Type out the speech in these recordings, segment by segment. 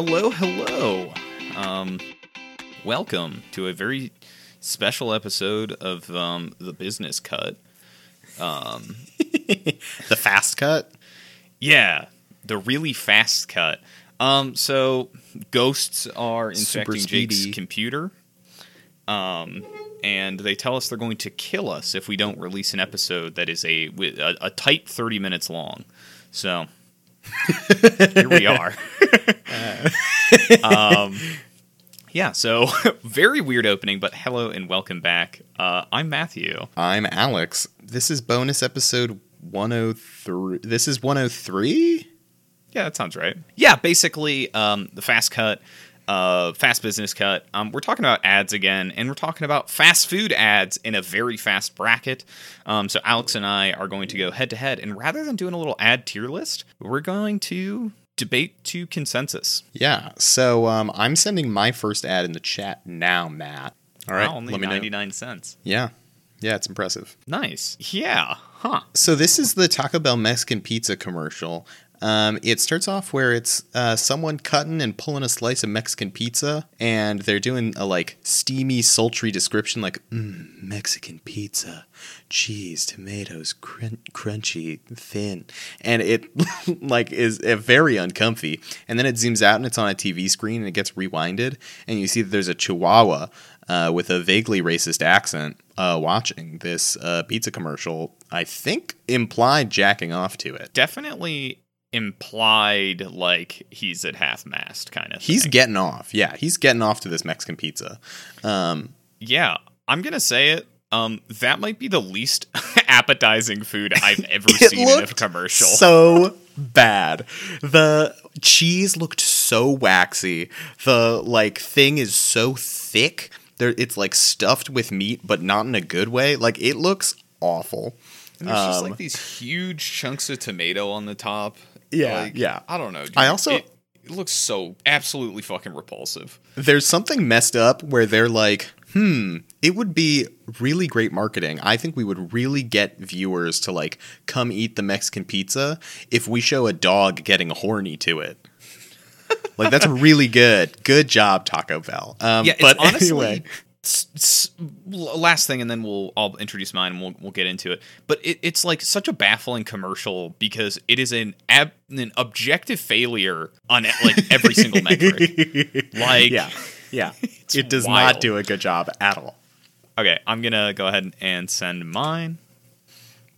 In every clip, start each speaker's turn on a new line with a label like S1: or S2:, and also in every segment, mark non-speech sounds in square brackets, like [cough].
S1: Hello, hello. Um, welcome to a very special episode of um, the Business Cut. Um, [laughs]
S2: the fast cut.
S1: yeah, the really fast cut. Um, so ghosts are
S2: Super
S1: infecting Jake's computer. Um, and they tell us they're going to kill us if we don't release an episode that is a a, a tight thirty minutes long. So here we [laughs] are. um, yeah, so [laughs] very weird opening, but hello and welcome back. Uh, I'm Matthew.
S2: I'm Alex. This is bonus episode 103. This is 103?
S1: Yeah, that sounds right. Yeah, basically, um, the fast cut, uh, fast business cut. Um, we're talking about ads again, and we're talking about fast food ads in a very fast bracket. Um, so Alex and I are going to go head to head, and rather than doing a little ad tier list, we're going to debate to consensus.
S2: Yeah. So um, I'm sending my first ad in the chat now, Matt. All right.
S1: Wow, only
S2: let me know.
S1: ninety nine cents.
S2: Yeah. Yeah, it's impressive.
S1: Nice. Yeah. Huh.
S2: So this is the Taco Bell Mexican pizza commercial. Um, it starts off where it's uh, someone cutting and pulling a slice of Mexican pizza, and they're doing a like steamy, sultry description, like mm, Mexican pizza, cheese, tomatoes, crun- crunchy, thin, and it [laughs] like is uh, very uncomfy. And then it zooms out and it's on a TV screen and it gets rewinded, and you see that there's a Chihuahua uh, with a vaguely racist accent uh, watching this uh, pizza commercial. I think implied jacking off to it.
S1: Definitely implied like he's at half mast kind of.
S2: He's
S1: thing.
S2: getting off. Yeah, he's getting off to this Mexican pizza. Um,
S1: Yeah, I'm gonna say it. Um, that might be the least [laughs] appetizing food I've [laughs] ever seen in a commercial.
S2: so bad. The cheese looked so waxy. The like thing is so thick. There, it's like stuffed with meat, but not in a good way. Like it looks awful.
S1: And there's just
S2: um,
S1: like these huge chunks of tomato on the top.
S2: Yeah,
S1: Like,
S2: yeah.
S1: I don't know. dude.
S2: I also-
S1: it, it looks so absolutely fucking repulsive.
S2: There's something messed up where they're like, hmm, it would be really great marketing. I think we would really get viewers to like come eat the Mexican pizza if we show a dog getting horny to it. like that's really good. Good job, Taco Bell. Um,
S1: Yeah,
S2: but [laughs]
S1: honestly.
S2: anyway,
S1: s- s- l- last thing, and then we'll I'll introduce mine and we'll we'll get into it. But it, it's like such a baffling commercial because it is an ab- an objective failure on like every single metric. [laughs] Like,
S2: yeah, yeah, [laughs] it does
S1: wild.
S2: not do a good job at all.
S1: Okay, I'm gonna go ahead and send mine.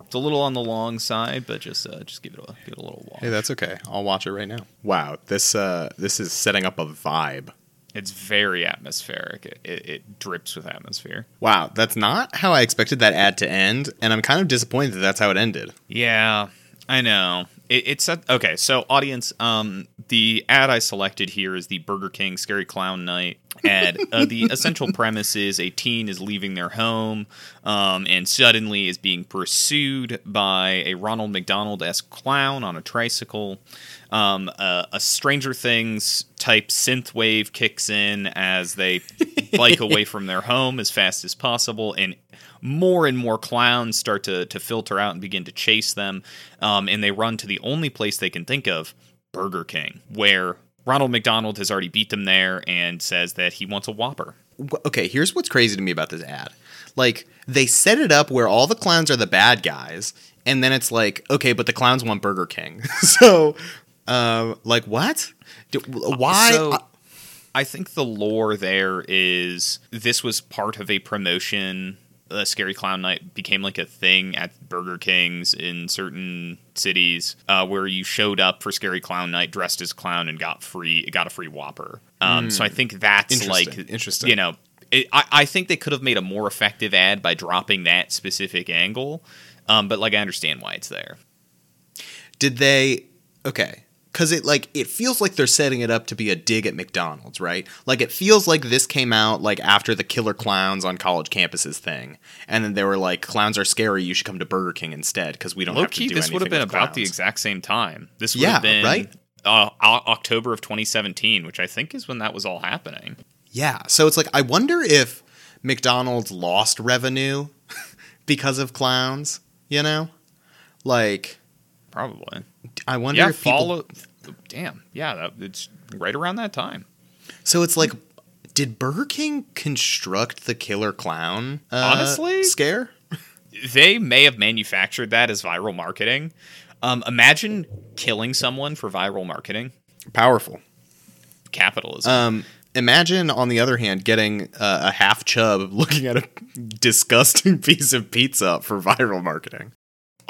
S1: It's a little on the long side, but just uh, just give it a give it a little watch.
S2: Hey, that's okay. I'll watch it right now. Wow, this uh, this is setting up a vibe.
S1: It's very atmospheric. It, it, it drips with atmosphere.
S2: Wow, that's not how I expected that ad to end, and I'm kind of disappointed that that's how it ended.
S1: Yeah, I know. It, it's a, okay. So, audience, um, the ad I selected here is the Burger King Scary Clown Night ad. uh, the [laughs] essential premise is a teen is leaving their home, um, and suddenly is being pursued by a Ronald McDonald esque clown on a tricycle. Um, uh, a Stranger Things type synth wave kicks in as they bike [laughs] away from their home as fast as possible, and more and more clowns start to, to filter out and begin to chase them. Um, and they run to the only place they can think of Burger King, where Ronald McDonald has already beat them there and says that he wants a Whopper.
S2: Okay, here's what's crazy to me about this ad. Like, they set it up where all the clowns are the bad guys, and then it's like, okay, but the clowns want Burger King. [laughs] so, uh, like, what? Do, why?
S1: So,
S2: I-
S1: I think the lore there is this was part of a promotion. Uh, Scary Clown Night became like a thing at Burger Kings in certain cities uh, where you showed up for Scary Clown Night dressed as clown and got free got a free Whopper. Um, So I think that's like
S2: Hmm. Interesting, interesting.
S1: You know, it, I, I think they could have made a more effective ad by dropping that specific angle. Um, but like I understand why it's there.
S2: did they? Okay, because it like it feels like they're setting it up to be a dig at McDonald's, right? Like it feels like this came out like after the killer clowns on college campuses thing, and then they were like, "Clowns are scary. You should come to Burger King instead because we don't
S1: Low
S2: have to
S1: key,
S2: do
S1: this would have been about the exact same time. This would
S2: Yeah,
S1: have been
S2: right?
S1: uh, October of 2017, which I think is when that was all happening.
S2: Yeah. So it's like I wonder if McDonald's lost revenue [laughs] because of clowns, you know? Like
S1: Probably.
S2: I wonder
S1: Yeah,
S2: if people
S1: follow damn, yeah, that, it's right around that time.
S2: So it's like, did Burger King construct the killer clown? uh,
S1: Honestly?
S2: scare.
S1: They may have manufactured that as viral marketing. Um, imagine killing someone for viral marketing.
S2: Powerful.
S1: Capitalism.
S2: Um, imagine, on the other hand, getting uh, a half chub [laughs] looking at a disgusting [laughs] piece of pizza for viral marketing.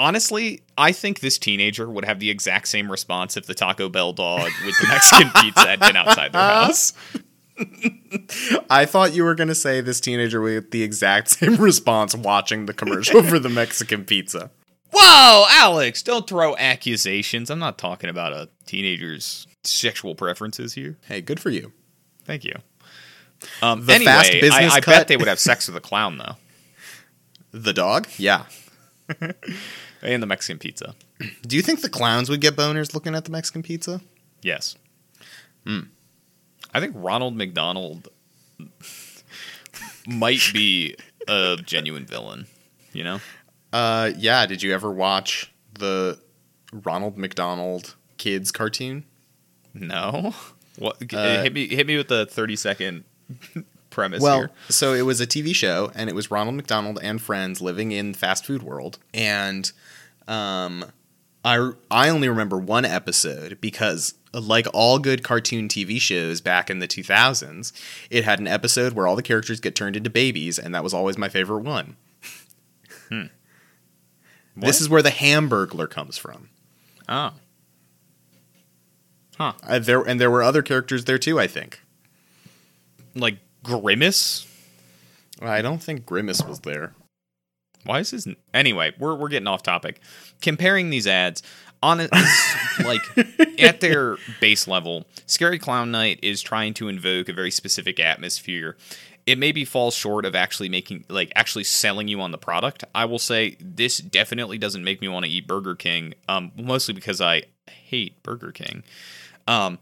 S1: Honestly, I think this teenager would have the exact same response if the Taco Bell dog with the Mexican [laughs] pizza had been outside their house. [laughs]
S2: I thought you were going to say this teenager with the exact [laughs] same response watching the commercial for the Mexican pizza.
S1: Whoa, Alex, don't throw accusations. I'm not talking about a teenager's sexual preferences here.
S2: Hey, good for you.
S1: Thank you. Um,
S2: The
S1: anyway,
S2: fast business
S1: I, I
S2: cut-
S1: bet they would have sex with a clown, though,
S2: The dog? Yeah.
S1: And the Mexican pizza.
S2: Do you think the clowns would get boners looking at the Mexican pizza?
S1: Yes. I think Ronald McDonald [laughs] might be a genuine villain. You know?
S2: Uh, yeah. Did you ever watch the Ronald McDonald kids cartoon?
S1: No. What?
S2: Uh,
S1: hit me! Hit me with the thirty second premise
S2: Well,
S1: here.
S2: so it was a TV show, and it was Ronald McDonald and friends living in fast food world, and um, I I only remember one episode because. Like all good cartoon TV shows back in the 2000s, it had an episode where all the characters get turned into babies, and that was always my favorite one. hmm. [laughs]
S1: This
S2: is where the Hamburglar comes from.
S1: Oh. Huh.
S2: Uh, there and there were other characters there too. I think.
S1: Like Grimace?
S2: I don't think Grimace was there.
S1: Why is his anyway? We're we're getting off topic. Comparing these ads on a, [laughs] like at their base level, Scary Clown Night is trying to invoke a very specific atmosphere. It maybe falls short of actually making like actually selling you on the product. I will say this definitely doesn't make me want to eat Burger King. Um, mostly because I hate Burger King. Um,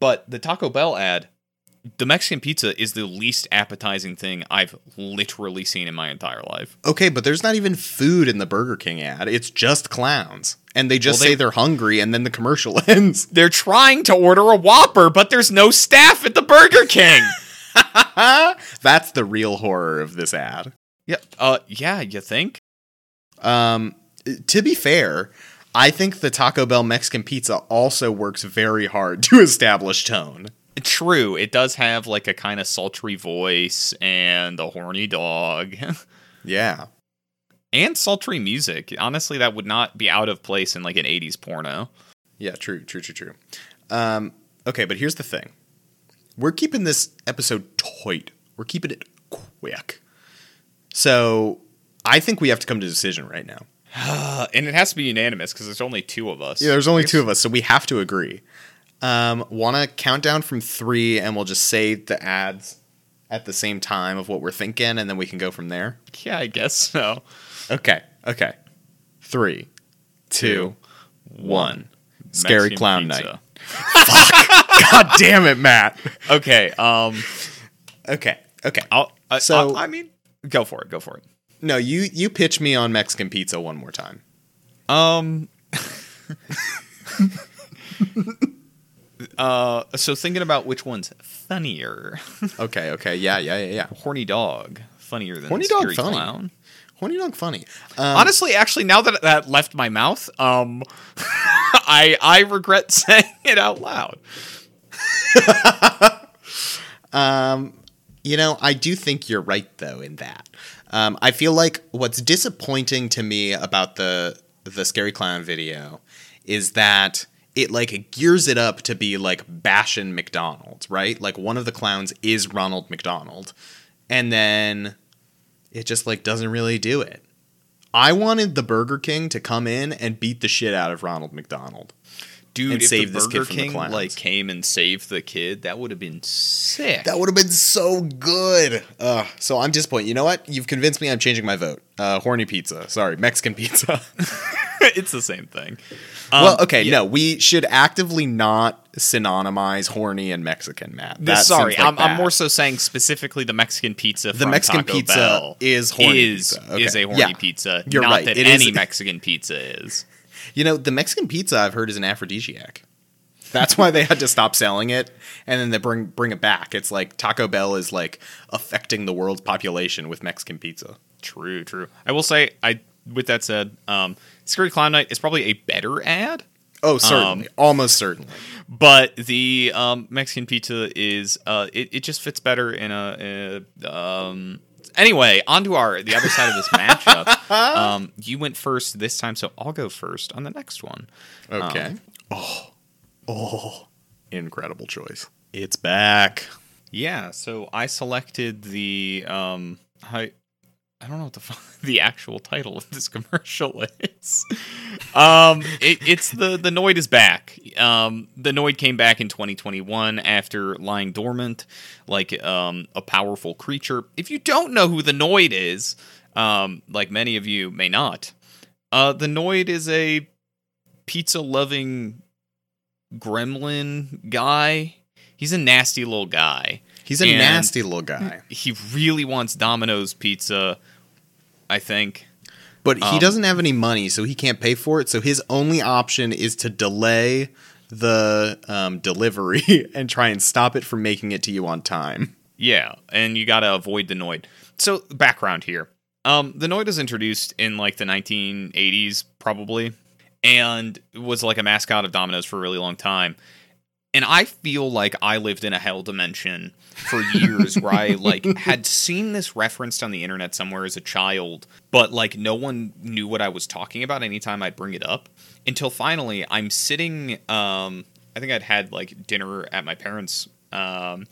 S1: but the Taco Bell ad the Mexican pizza is the least appetizing thing I've literally seen in my entire life.
S2: Okay, but there's not even food in the Burger King ad. It's just clowns. And they just
S1: Well, they-
S2: say they're hungry and then the commercial [laughs] ends.
S1: They're trying to order a Whopper, but there's no staff at the Burger King. [laughs]
S2: That's the real horror of this ad.
S1: yeah, uh, yeah, you think?
S2: Um, to be fair, I think the Taco Bell Mexican pizza also works very hard to establish tone.
S1: True, it does have like a kind of sultry voice and a horny dog [laughs]
S2: Yeah.
S1: and sultry music. Honestly, that would not be out of place in like an 80s porno.
S2: Yeah, true, true, true, true. Um, okay, but here's the thing. We're keeping this episode tight. We're keeping it quick. So I think we have to come to a decision right now. [sighs]
S1: And it has to be unanimous because there's only two of us.
S2: Yeah, there's only two of us, so we have to agree. Um, Want to count down from three, and we'll just say the ads at the same time of what we're thinking, and then we can go from there.
S1: Yeah, I guess so.
S2: Okay, okay. Three, two, one. Scary
S1: Mexican
S2: Clown
S1: pizza.
S2: Night. Fuck. [laughs] God damn it, Matt.
S1: Okay, um,
S2: Okay, okay.
S1: I'll, I,
S2: So-
S1: so I mean, go for it. Go for it.
S2: No, you you pitch me on Mexican pizza one more time.
S1: Um. [laughs] [laughs] uh. So thinking about which one's funnier, [laughs]
S2: Okay, okay, yeah, yeah, yeah, yeah.
S1: horny dog funnier than
S2: Horny dog funny.
S1: clown.
S2: Horny dog funny. Um,
S1: Honestly, actually, now that that left my mouth, um, [laughs] I I regret [laughs] saying it out loud.
S2: Um, you know, I do think you're right though in that. Um, I feel like what's disappointing to me about the the scary clown video is that it like gears it up to be like Bashin McDonald's, right? Like one of the clowns is Ronald McDonald, and then it just like doesn't really do it. I wanted the Burger King to come in and beat the shit out of Ronald McDonald.
S1: Dude, if
S2: save
S1: the
S2: this kid
S1: Burger
S2: from the
S1: King
S2: clowns.
S1: like came and saved the kid, that would have been sick.
S2: That would have been so good. Uh, so I'm disappointed. You know what? You've convinced me. I'm changing my vote. Uh, horny pizza. Sorry, Mexican pizza. [laughs] [laughs]
S1: it's the same thing. Um,
S2: well, okay,
S1: yeah.
S2: no, we should actively not synonymize horny and Mexican, Matt.
S1: This-
S2: That
S1: sorry,
S2: like
S1: I'm, I'm more so saying specifically the Mexican pizza.
S2: The
S1: from
S2: Mexican
S1: Taco
S2: pizza
S1: Bell
S2: is horny
S1: is
S2: pizza. Okay.
S1: is a horny
S2: Yeah.
S1: pizza.
S2: You're
S1: not
S2: right,
S1: that
S2: it is-
S1: any Mexican pizza is. [laughs]
S2: You know, the Mexican pizza I've heard is an aphrodisiac. That's why they had to stop selling it, and then they bring bring it back. It's like Taco Bell is like affecting the world's population with Mexican pizza.
S1: True, true. I will say, I with that said, um, Scary Clown Night is probably a better ad,
S2: Oh, certainly, almost certainly.
S1: but the um, Mexican pizza is uh, it, it just fits better in a, a um. Anyway, on to our the other side of this matchup. [laughs] um, you went first this time, so I'll go first on the next one.
S2: Okay. oh, oh, incredible choice. It's back.
S1: Yeah, so I selected the um I I don't know what the [laughs] the actual title of this commercial [laughs] is. um it, it's the the Noid is back. Um the Noid came back in 2021 after lying dormant like um a powerful creature. If you don't know who the Noid is, um like many of you may not. Uh the Noid is a pizza loving gremlin guy. He's a nasty little guy
S2: He's a
S1: And-
S2: nasty little guy,
S1: he really wants Domino's pizza. I think.
S2: but he
S1: Um,
S2: doesn't have any money, so he can't pay for it. So his only option is to delay the um, delivery [laughs] and try and stop it from making it to you on time.
S1: Yeah, and you got to avoid the Noid. So background here. Um, the Noid was introduced in like the 1980s, probably, and was like a mascot of Domino's for a really long time. And I feel like I lived in a hell dimension for years where I [laughs] like had seen this referenced on the internet somewhere as a child, but like no one knew what I was talking about anytime I'd bring it up. Until finally I'm sitting um I think I'd had like dinner at my parents' um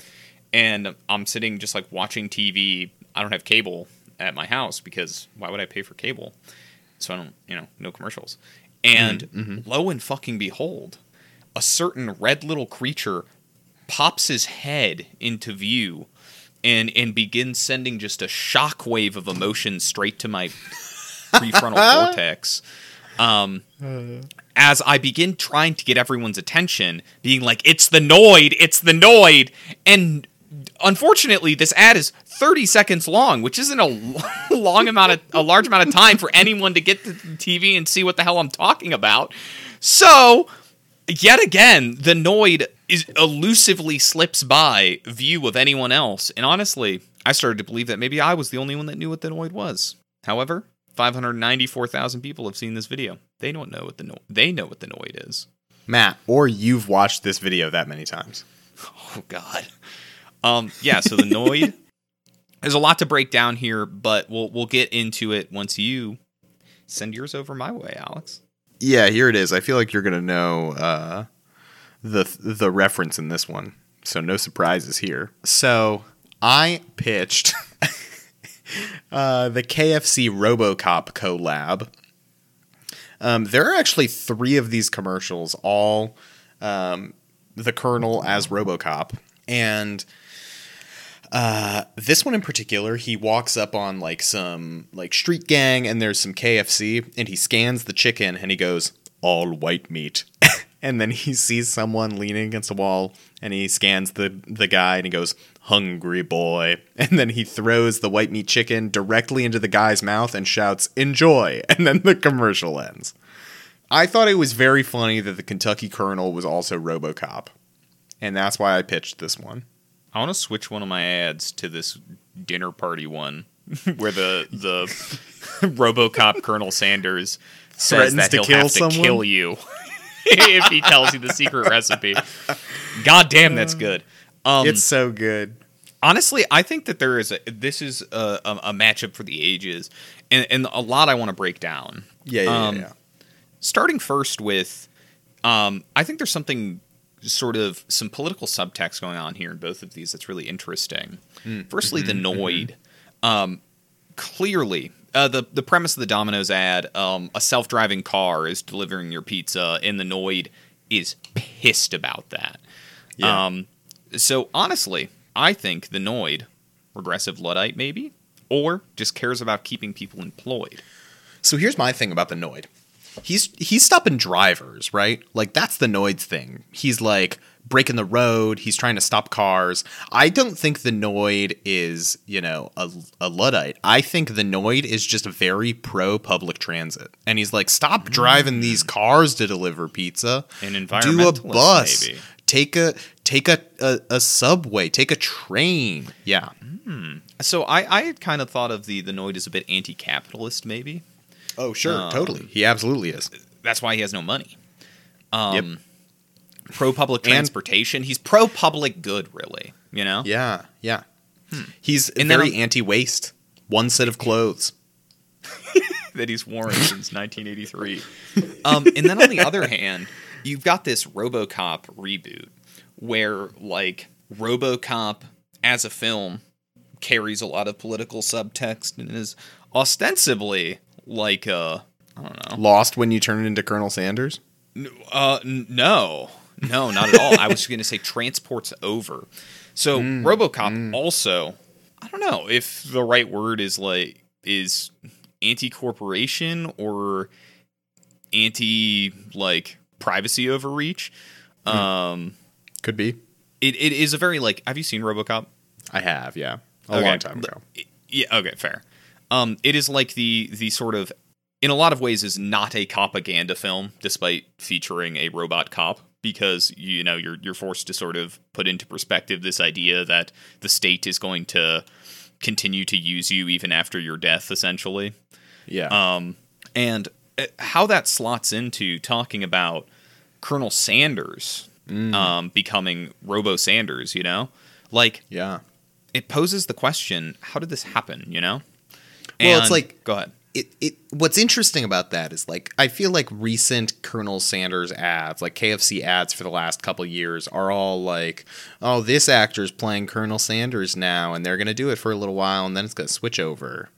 S1: and I'm sitting just like watching TV. I don't have cable at my house because why would I pay for cable? So I don't, you know, no commercials. And lo and fucking behold, a certain red little creature pops his head into view and and begins sending just a shockwave of emotion straight to my prefrontal [laughs] cortex. Um, as I begin trying to get everyone's attention, being like, "It's the Noid! It's the Noid!" and unfortunately, this ad is 30 seconds long, which isn't a [laughs] long amount of a large amount of time for anyone to get to the TV and see what the hell I'm talking about. So, yet again, the Noid is elusively slips by view of anyone else, and honestly, I started to believe that maybe I was the only one that knew what the Noid was. However, 594,000 people have seen this video. They don't know what the no- they know what the Noid is.
S2: Matt, or you've watched this video that many times.
S1: Oh God. Um. Yeah. So the Noid. [laughs] There's a lot to break down here, but we'll we'll get into it once you send yours over my way, Alex.
S2: Yeah, here it is. I feel like you're gonna know uh, the the reference in this one, so no surprises here. So I pitched [laughs] uh, the KFC RoboCop collab. Um, there are actually three of these commercials, all um, the Colonel as RoboCop, and uh, this one in particular, he walks up on like some like street gang, and there's some KFC, and he scans the chicken, and he goes all white meat, [laughs] and then he sees someone leaning against a wall, and he scans the the guy, and he goes hungry boy, [laughs] and then he throws the white meat chicken directly into the guy's mouth and shouts enjoy, [laughs] and then the commercial ends. I thought it was very funny that the Kentucky Colonel was also RoboCop, and that's why I pitched this one.
S1: I want to switch one of my ads to this dinner party one, [laughs] where the the [laughs] RoboCop Colonel Sanders says
S2: Threatens
S1: that
S2: to
S1: he'll
S2: kill
S1: have
S2: someone?
S1: to kill you [laughs] if he tells you the secret recipe. God damn, that's good. Um,
S2: It's so good.
S1: honestly, I think that there is a this is a, a, a matchup for the ages, and, and a lot I want to break down.
S2: Yeah, yeah,
S1: Um,
S2: yeah.
S1: starting first with um, I think there's something sort of some political subtext going on here in both of these that's really interesting. Firstly, the Noid. Um, clearly, uh, the the premise of the Domino's ad: um, a self driving car is delivering your pizza, and the Noid is pissed about that.
S2: Yeah.
S1: Um, so honestly, I think the Noid, regressive luddite maybe, or just cares about keeping people employed.
S2: So here's my thing about the Noid. He's he's stopping drivers, right? Like that's the Noid's thing. He's like breaking the road. He's trying to stop cars. I don't think the Noid is, you know, a, a Luddite. I think the Noid is just very pro public transit. And he's like, stop driving mm. these cars to deliver pizza.
S1: An
S2: Do a bus.
S1: maybe.
S2: Take a take a, a a subway. Take a train. Yeah. Hmm.
S1: So I, I had kind of thought of the the Noid as a bit anti-capitalist, maybe.
S2: Oh sure,
S1: Um,
S2: totally. He absolutely is.
S1: That's why he has no money. Um,
S2: Yep.
S1: Pro public
S2: And-
S1: transportation. He's pro public good, really. You know.
S2: Yeah, yeah. He's
S1: And
S2: very anti-waste. One set of clothes. [laughs]
S1: that he's worn since 1983. Um, and then on the other [laughs] hand, you've got this RoboCop reboot where like RoboCop as a film carries a lot of political subtext and is ostensibly like a I don't know.
S2: Lost when you turn into Colonel Sanders.
S1: Uh, no, no, not at all. I was going to say transports over. So RoboCop also, I don't know if the right word is like is anti-corporation or anti like privacy overreach. Um,
S2: Could be.
S1: it, it is a very like. Have you seen RoboCop?
S2: I have, yeah, a
S1: Okay.
S2: long time ago.
S1: Yeah. Okay. Fair. Um, it is like the the sort of, in a lot of ways, is not a propaganda film, despite featuring a robot cop, because you know you're you're forced to sort of put into perspective this idea that the state is going to continue to use you even after your death, essentially.
S2: Yeah,
S1: Um, and uh, how that slots into talking about Colonel Sanders um, becoming Robo Sanders, you know, like
S2: yeah.
S1: it poses the question how did this happen you know
S2: Well, it's like-
S1: go ahead.
S2: It, it what's interesting about that is like I feel like recent Colonel Sanders ads, like KFC ads for the last couple years, are all like, "Oh, this actor's playing Colonel Sanders now, and they're gonna do it for a little while, and then it's gonna switch over,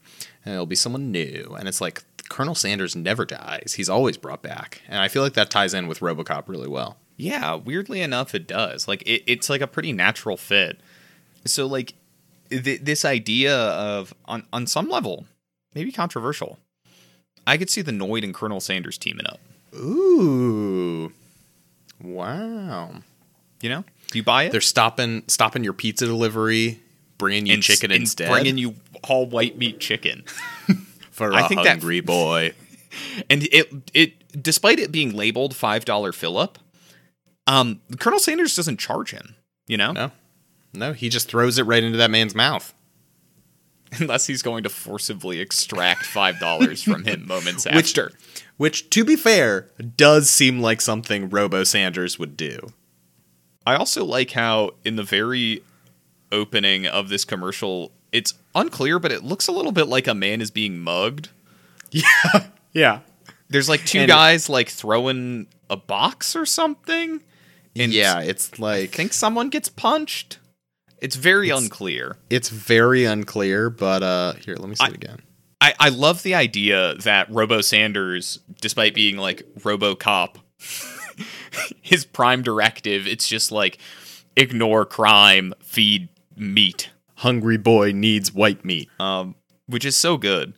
S2: and it'll be someone new." And it's like Colonel Sanders never dies; he's always brought back, and I feel like that ties in with RoboCop really well.
S1: yeah weirdly enough it does. Like it, it's like a pretty natural fit. So like th- this idea of on, on some level maybe controversial i could see the noid and colonel sanders teaming up
S2: Ooh, wow!
S1: you know do you buy it
S2: They're stopping stopping your pizza delivery, bringing you
S1: And s-
S2: chicken
S1: and
S2: instead.
S1: bringing you all white meat chicken [laughs]
S2: for
S1: I
S2: a
S1: think that-
S2: hungry boy. [laughs]
S1: and it it despite it being labeled five dollar fill up um colonel sanders doesn't charge him you know
S2: No, no, he just throws it right into that man's mouth. [laughs]
S1: unless he's going to forcibly extract five dollars from him [laughs] moments
S2: Which-
S1: after.
S2: Which, to be fair, does seem like something Robo Sanders would do.
S1: I also like how in the very opening of this commercial, it's unclear, but it looks a little bit like a man is being mugged. [laughs]
S2: Yeah, yeah,
S1: There's like two
S2: And-
S1: guys like throwing a box or something. And
S2: yeah. It's like
S1: I
S2: like
S1: think someone gets punched. It's very
S2: It's-
S1: unclear.
S2: it's very unclear. But uh, here, let me see
S1: I-
S2: it again.
S1: I, I love the idea that Robo Sanders, despite being like Robo Cop, [laughs] his prime directive, it's just like ignore crime, feed meat,
S2: Hungry boy needs white meat.
S1: um, which is so good.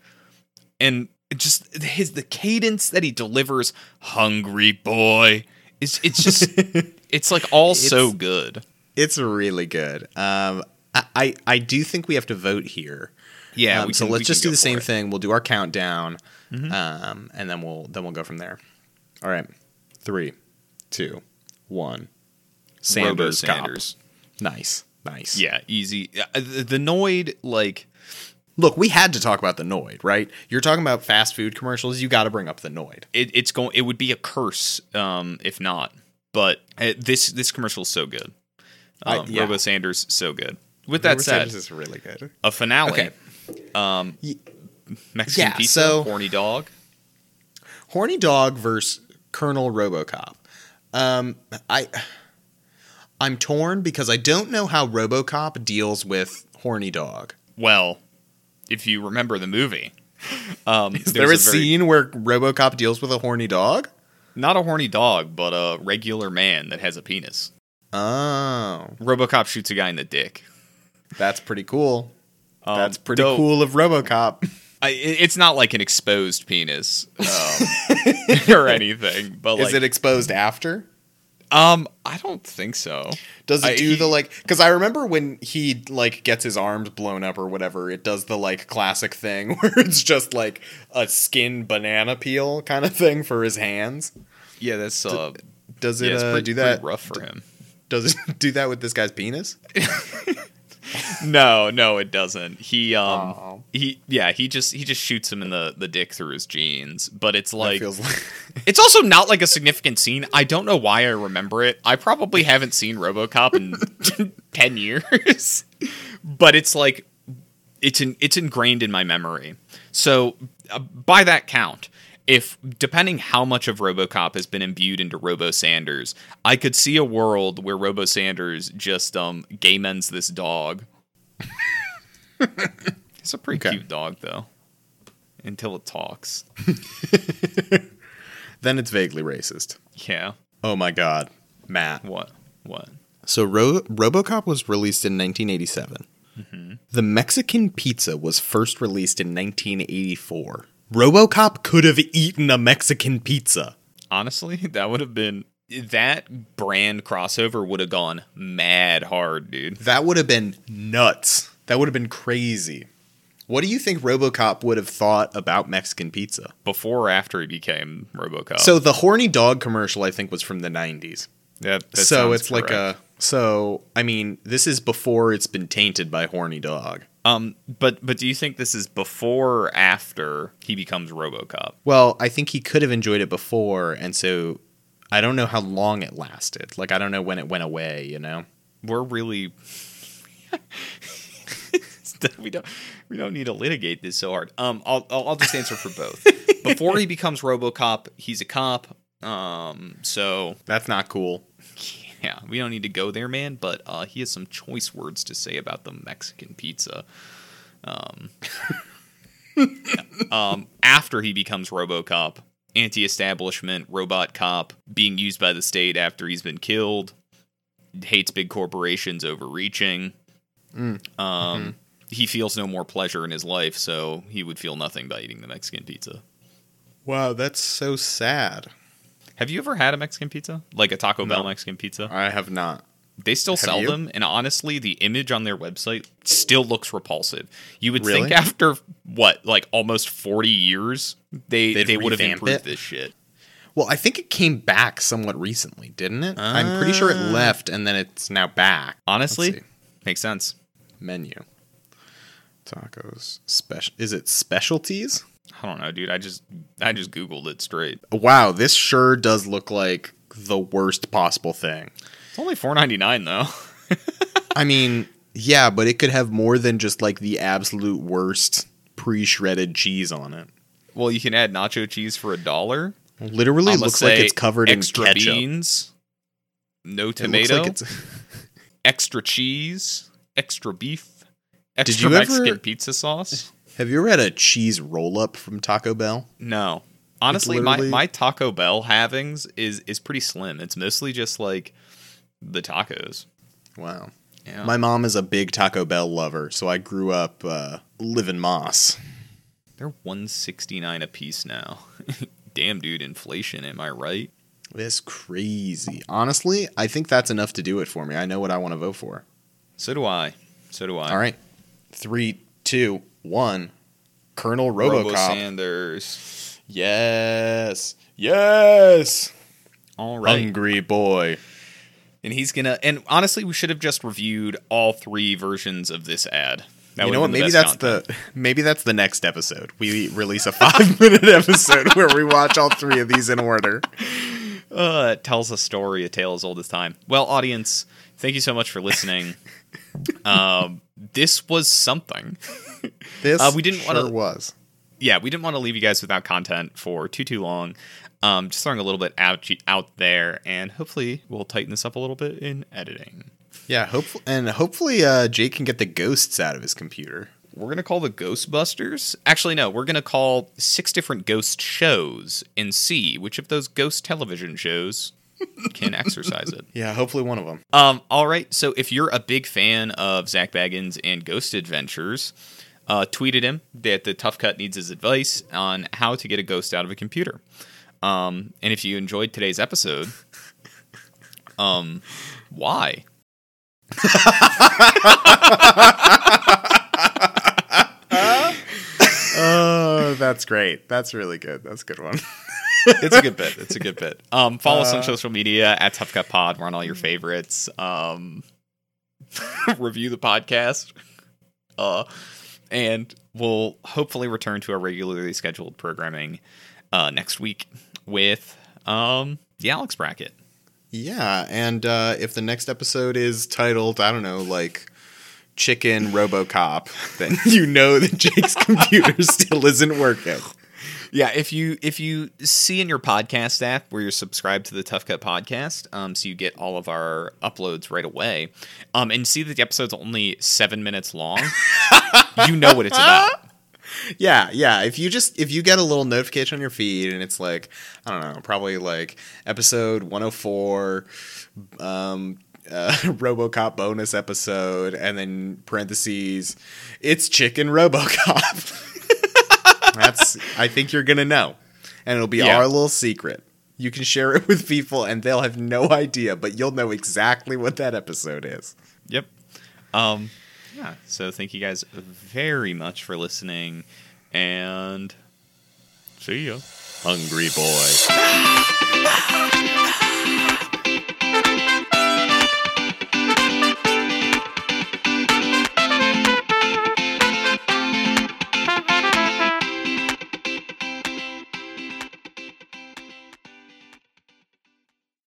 S1: And just his the cadence that he delivers, hungry boy, is it's just [laughs] it's like all so good.
S2: It's really good. Um, I, I I do think we have to vote here.
S1: Yeah,
S2: Um, so
S1: can- we
S2: let's just do the same
S1: it. Mm-hmm.
S2: thing. We'll do our countdown, um, and then we'll then we'll go from there. All right, three, two, one. Sanders.
S1: Sanders.
S2: Nice, nice.
S1: Yeah, easy. Uh, The, the Noid, like
S2: Look, we had to talk about the Noid, right? You're talking about fast food commercials. You got to bring up the Noid.
S1: it, it's going. It would be a curse um, if not. But uh, this this commercial is so good.
S2: I-
S1: Um,
S2: yeah.
S1: Robo Sanders so good. With that
S2: Robo
S1: said,
S2: Sanders is really good.
S1: a finale.
S2: Okay.
S1: Um,
S2: Ye-
S1: Mexican
S2: Yeah,
S1: pizza,
S2: so-
S1: horny dog.
S2: Horny Dog versus Colonel RoboCop. Um, I I'm torn because I don't know how RoboCop deals with Horny Dog.
S1: Well, if you remember the movie, [laughs] um,
S2: Is there a,
S1: there's very-
S2: scene where RoboCop deals with a horny dog?
S1: not a horny dog, but a regular man that has a penis.
S2: Oh,
S1: RoboCop shoots a guy in the dick.
S2: that's pretty cool.
S1: Um,
S2: that's pretty
S1: though
S2: cool of RoboCop.
S1: I, it's not like an exposed penis. Um, [laughs] or anything. But
S2: Is
S1: like,
S2: it exposed after?
S1: um, I don't think so.
S2: Does it
S1: I-
S2: do
S1: he-
S2: the like? Because I remember when he like gets his arms blown up or whatever, it does the like classic thing [laughs] where it's just like a skin banana peel kind of thing for his hands.
S1: Yeah, that's uh,
S2: Does
S1: yeah,
S2: it
S1: it's
S2: uh,
S1: pretty,
S2: do that?
S1: rough for him.
S2: Does it [laughs] do that with this guy's penis? [laughs]
S1: No, no, it doesn't. He um
S2: Aw.
S1: he yeah, he just he just shoots him in the the dick through his jeans. But it's like
S2: feels like [laughs]
S1: it's also not like a significant scene. I don't know why I remember it. I probably haven't seen RoboCop in 10 years. But it's like it's in, it's ingrained in my memory. So uh, by that count, if depending how much of RoboCop has been imbued into Robo Sanders, I could see a world where Robo Sanders just um gay men's this dog. [laughs] it's a pretty
S2: Okay.
S1: cute dog though. Until it talks. [laughs]
S2: then it's vaguely racist.
S1: Yeah.
S2: Oh my god, Matt.
S1: What? What?
S2: So Ro- RoboCop was released in 1987. The Mexican Pizza was first released in 1984. RoboCop could have eaten a Mexican pizza.
S1: Honestly, [laughs] that would have been that brand crossover would have gone mad hard, dude.
S2: That would have been nuts. That would have been crazy. What do you think RoboCop would have thought about Mexican pizza?
S1: Before or after he became RoboCop.
S2: So the horny dog commercial I think was from the 90s.
S1: that, that
S2: so it's like
S1: correct.
S2: a so I mean, this is before it's been tainted by horny dog.
S1: Um. But but do you think this is before or after he becomes RoboCop?
S2: Well, I think he could have enjoyed it before, and so I don't know how long it lasted. Like I don't know when it went away. You know.
S1: We're really [laughs] we don't we don't need to litigate this so hard. Um, I'll I'll, I'll just answer for both. [laughs] Before he becomes RoboCop, he's a cop. Um, so
S2: That's not cool. [laughs]
S1: yeah, we don't need to go there, man. But uh, he has some choice words to say about the Mexican pizza. Um, [laughs] um, after he becomes RoboCop, anti-establishment robot cop, being used by the state after he's been killed, hates big corporations, overreaching.
S2: Mm.
S1: Um, he feels no more pleasure in his life, so he would feel nothing by eating the Mexican pizza.
S2: Wow, that's so sad.
S1: Have you ever had a Mexican pizza, like a Taco Bell
S2: No.
S1: Mexican pizza?
S2: I have not.
S1: They still
S2: Have
S1: sell
S2: you?
S1: them, and honestly, the image on their website still looks repulsive. You would
S2: Really?
S1: think after what, like almost forty years, they
S2: They'd
S1: they would have improved
S2: it?
S1: this shit.
S2: Well, I think it came back somewhat recently, didn't it? I'm pretty sure it
S1: Uh.
S2: left and then it's now back.
S1: Honestly, makes sense.
S2: Menu. Tacos special. Is it specialties?
S1: I don't know, dude. I just I just googled it straight.
S2: Wow, this sure does look like the worst possible thing.
S1: It's only four ninety nine though. [laughs]
S2: I mean, yeah, but it could have more than just like the absolute worst pre-shredded cheese on it.
S1: well, you can add nacho cheese for a dollar.
S2: Literally
S1: I'ma
S2: looks like it's covered in
S1: extra
S2: ketchup.
S1: beans, no
S2: It
S1: tomato,
S2: like it's- [laughs]
S1: extra cheese, extra beef,
S2: Did
S1: extra
S2: you ever-
S1: Mexican pizza sauce.
S2: Have you ever had a cheese roll-up from Taco Bell?
S1: No. Honestly, my, my Taco Bell havings is is pretty slim. It's mostly just like the tacos.
S2: Wow.
S1: Yeah.
S2: My mom is a big Taco Bell lover, so I grew up uh, living Moss.
S1: They're 169 a piece now. [laughs] Damn dude, inflation, am I right?
S2: That's crazy. Honestly, I think that's enough to do it for me. I know what I want to vote for.
S1: So do I. So do I.
S2: All right. Three, two, one. Colonel
S1: Robo
S2: Robocop.
S1: Sanders.
S2: yes. Yes.
S1: All right.
S2: Hungry boy.
S1: and he's gonna and honestly we should have just reviewed all three versions of this ad. That
S2: you know what? Maybe that's
S1: content.
S2: the [laughs] maybe that's the next episode. We release a five minute [laughs] episode where we watch all three of these in order.
S1: Uh, it tells a story, a tale as old as time. Well, audience, thank you so much for listening. [laughs] um, this was something. [laughs]
S2: This
S1: Uh, we didn't
S2: sure
S1: wanna-
S2: was.
S1: Yeah, we didn't want to leave you guys without content for too too long. Um, just throwing a little bit out out there, and hopefully we'll tighten this up a little bit in editing.
S2: Yeah, hopefully, and hopefully uh, Jake can get the ghosts out of his computer.
S1: We're gonna call the Ghostbusters. Actually, no, we're gonna call six different ghost shows and see which of those ghost television shows can [laughs] exercise it.
S2: Yeah, hopefully one of them.
S1: Um, all right. So if you're a big fan of Zak Bagans and Ghost Adventures, uh, tweeted him that the Tough Cut needs his advice on how to get a ghost out of a computer. Um, and if you enjoyed today's episode, [laughs] um, why? [laughs]
S2: Oh, that's great. That's really good. That's a good one. [laughs]
S1: it's a good bit. It's a good bit. Um, follow us on
S2: Uh,
S1: social media at Tough Cut Pod. We're on all your favorites. Um, [laughs] review the podcast. Uh, and we'll hopefully return to our regularly scheduled programming uh, next week with um, the Alex bracket.
S2: Yeah, and uh, if the next episode is titled, I don't know, like Chicken Robocop, then [laughs] you know that Jake's [laughs] computer still isn't working.
S1: Yeah, if you if you see in your podcast app where you're subscribed to the Tough Cut podcast, um, so you get all of our uploads right away, um, and see that the episode's only seven minutes long, you know what it's about. [laughs]
S2: Yeah, yeah. If you just if you get a little notification on your feed and it's like I don't know, probably like episode 104, um, uh, [laughs] RoboCop bonus episode, and then parentheses, it's Chicken RoboCop. [laughs] That's I think you're gonna know, and it'll be
S1: Yeah.
S2: our little secret. You can share it with people, and they'll have no idea, but you'll know exactly what that episode is.
S1: Yep. Um, yeah. So thank you guys very much for listening, and see ya.
S2: Hungry boy.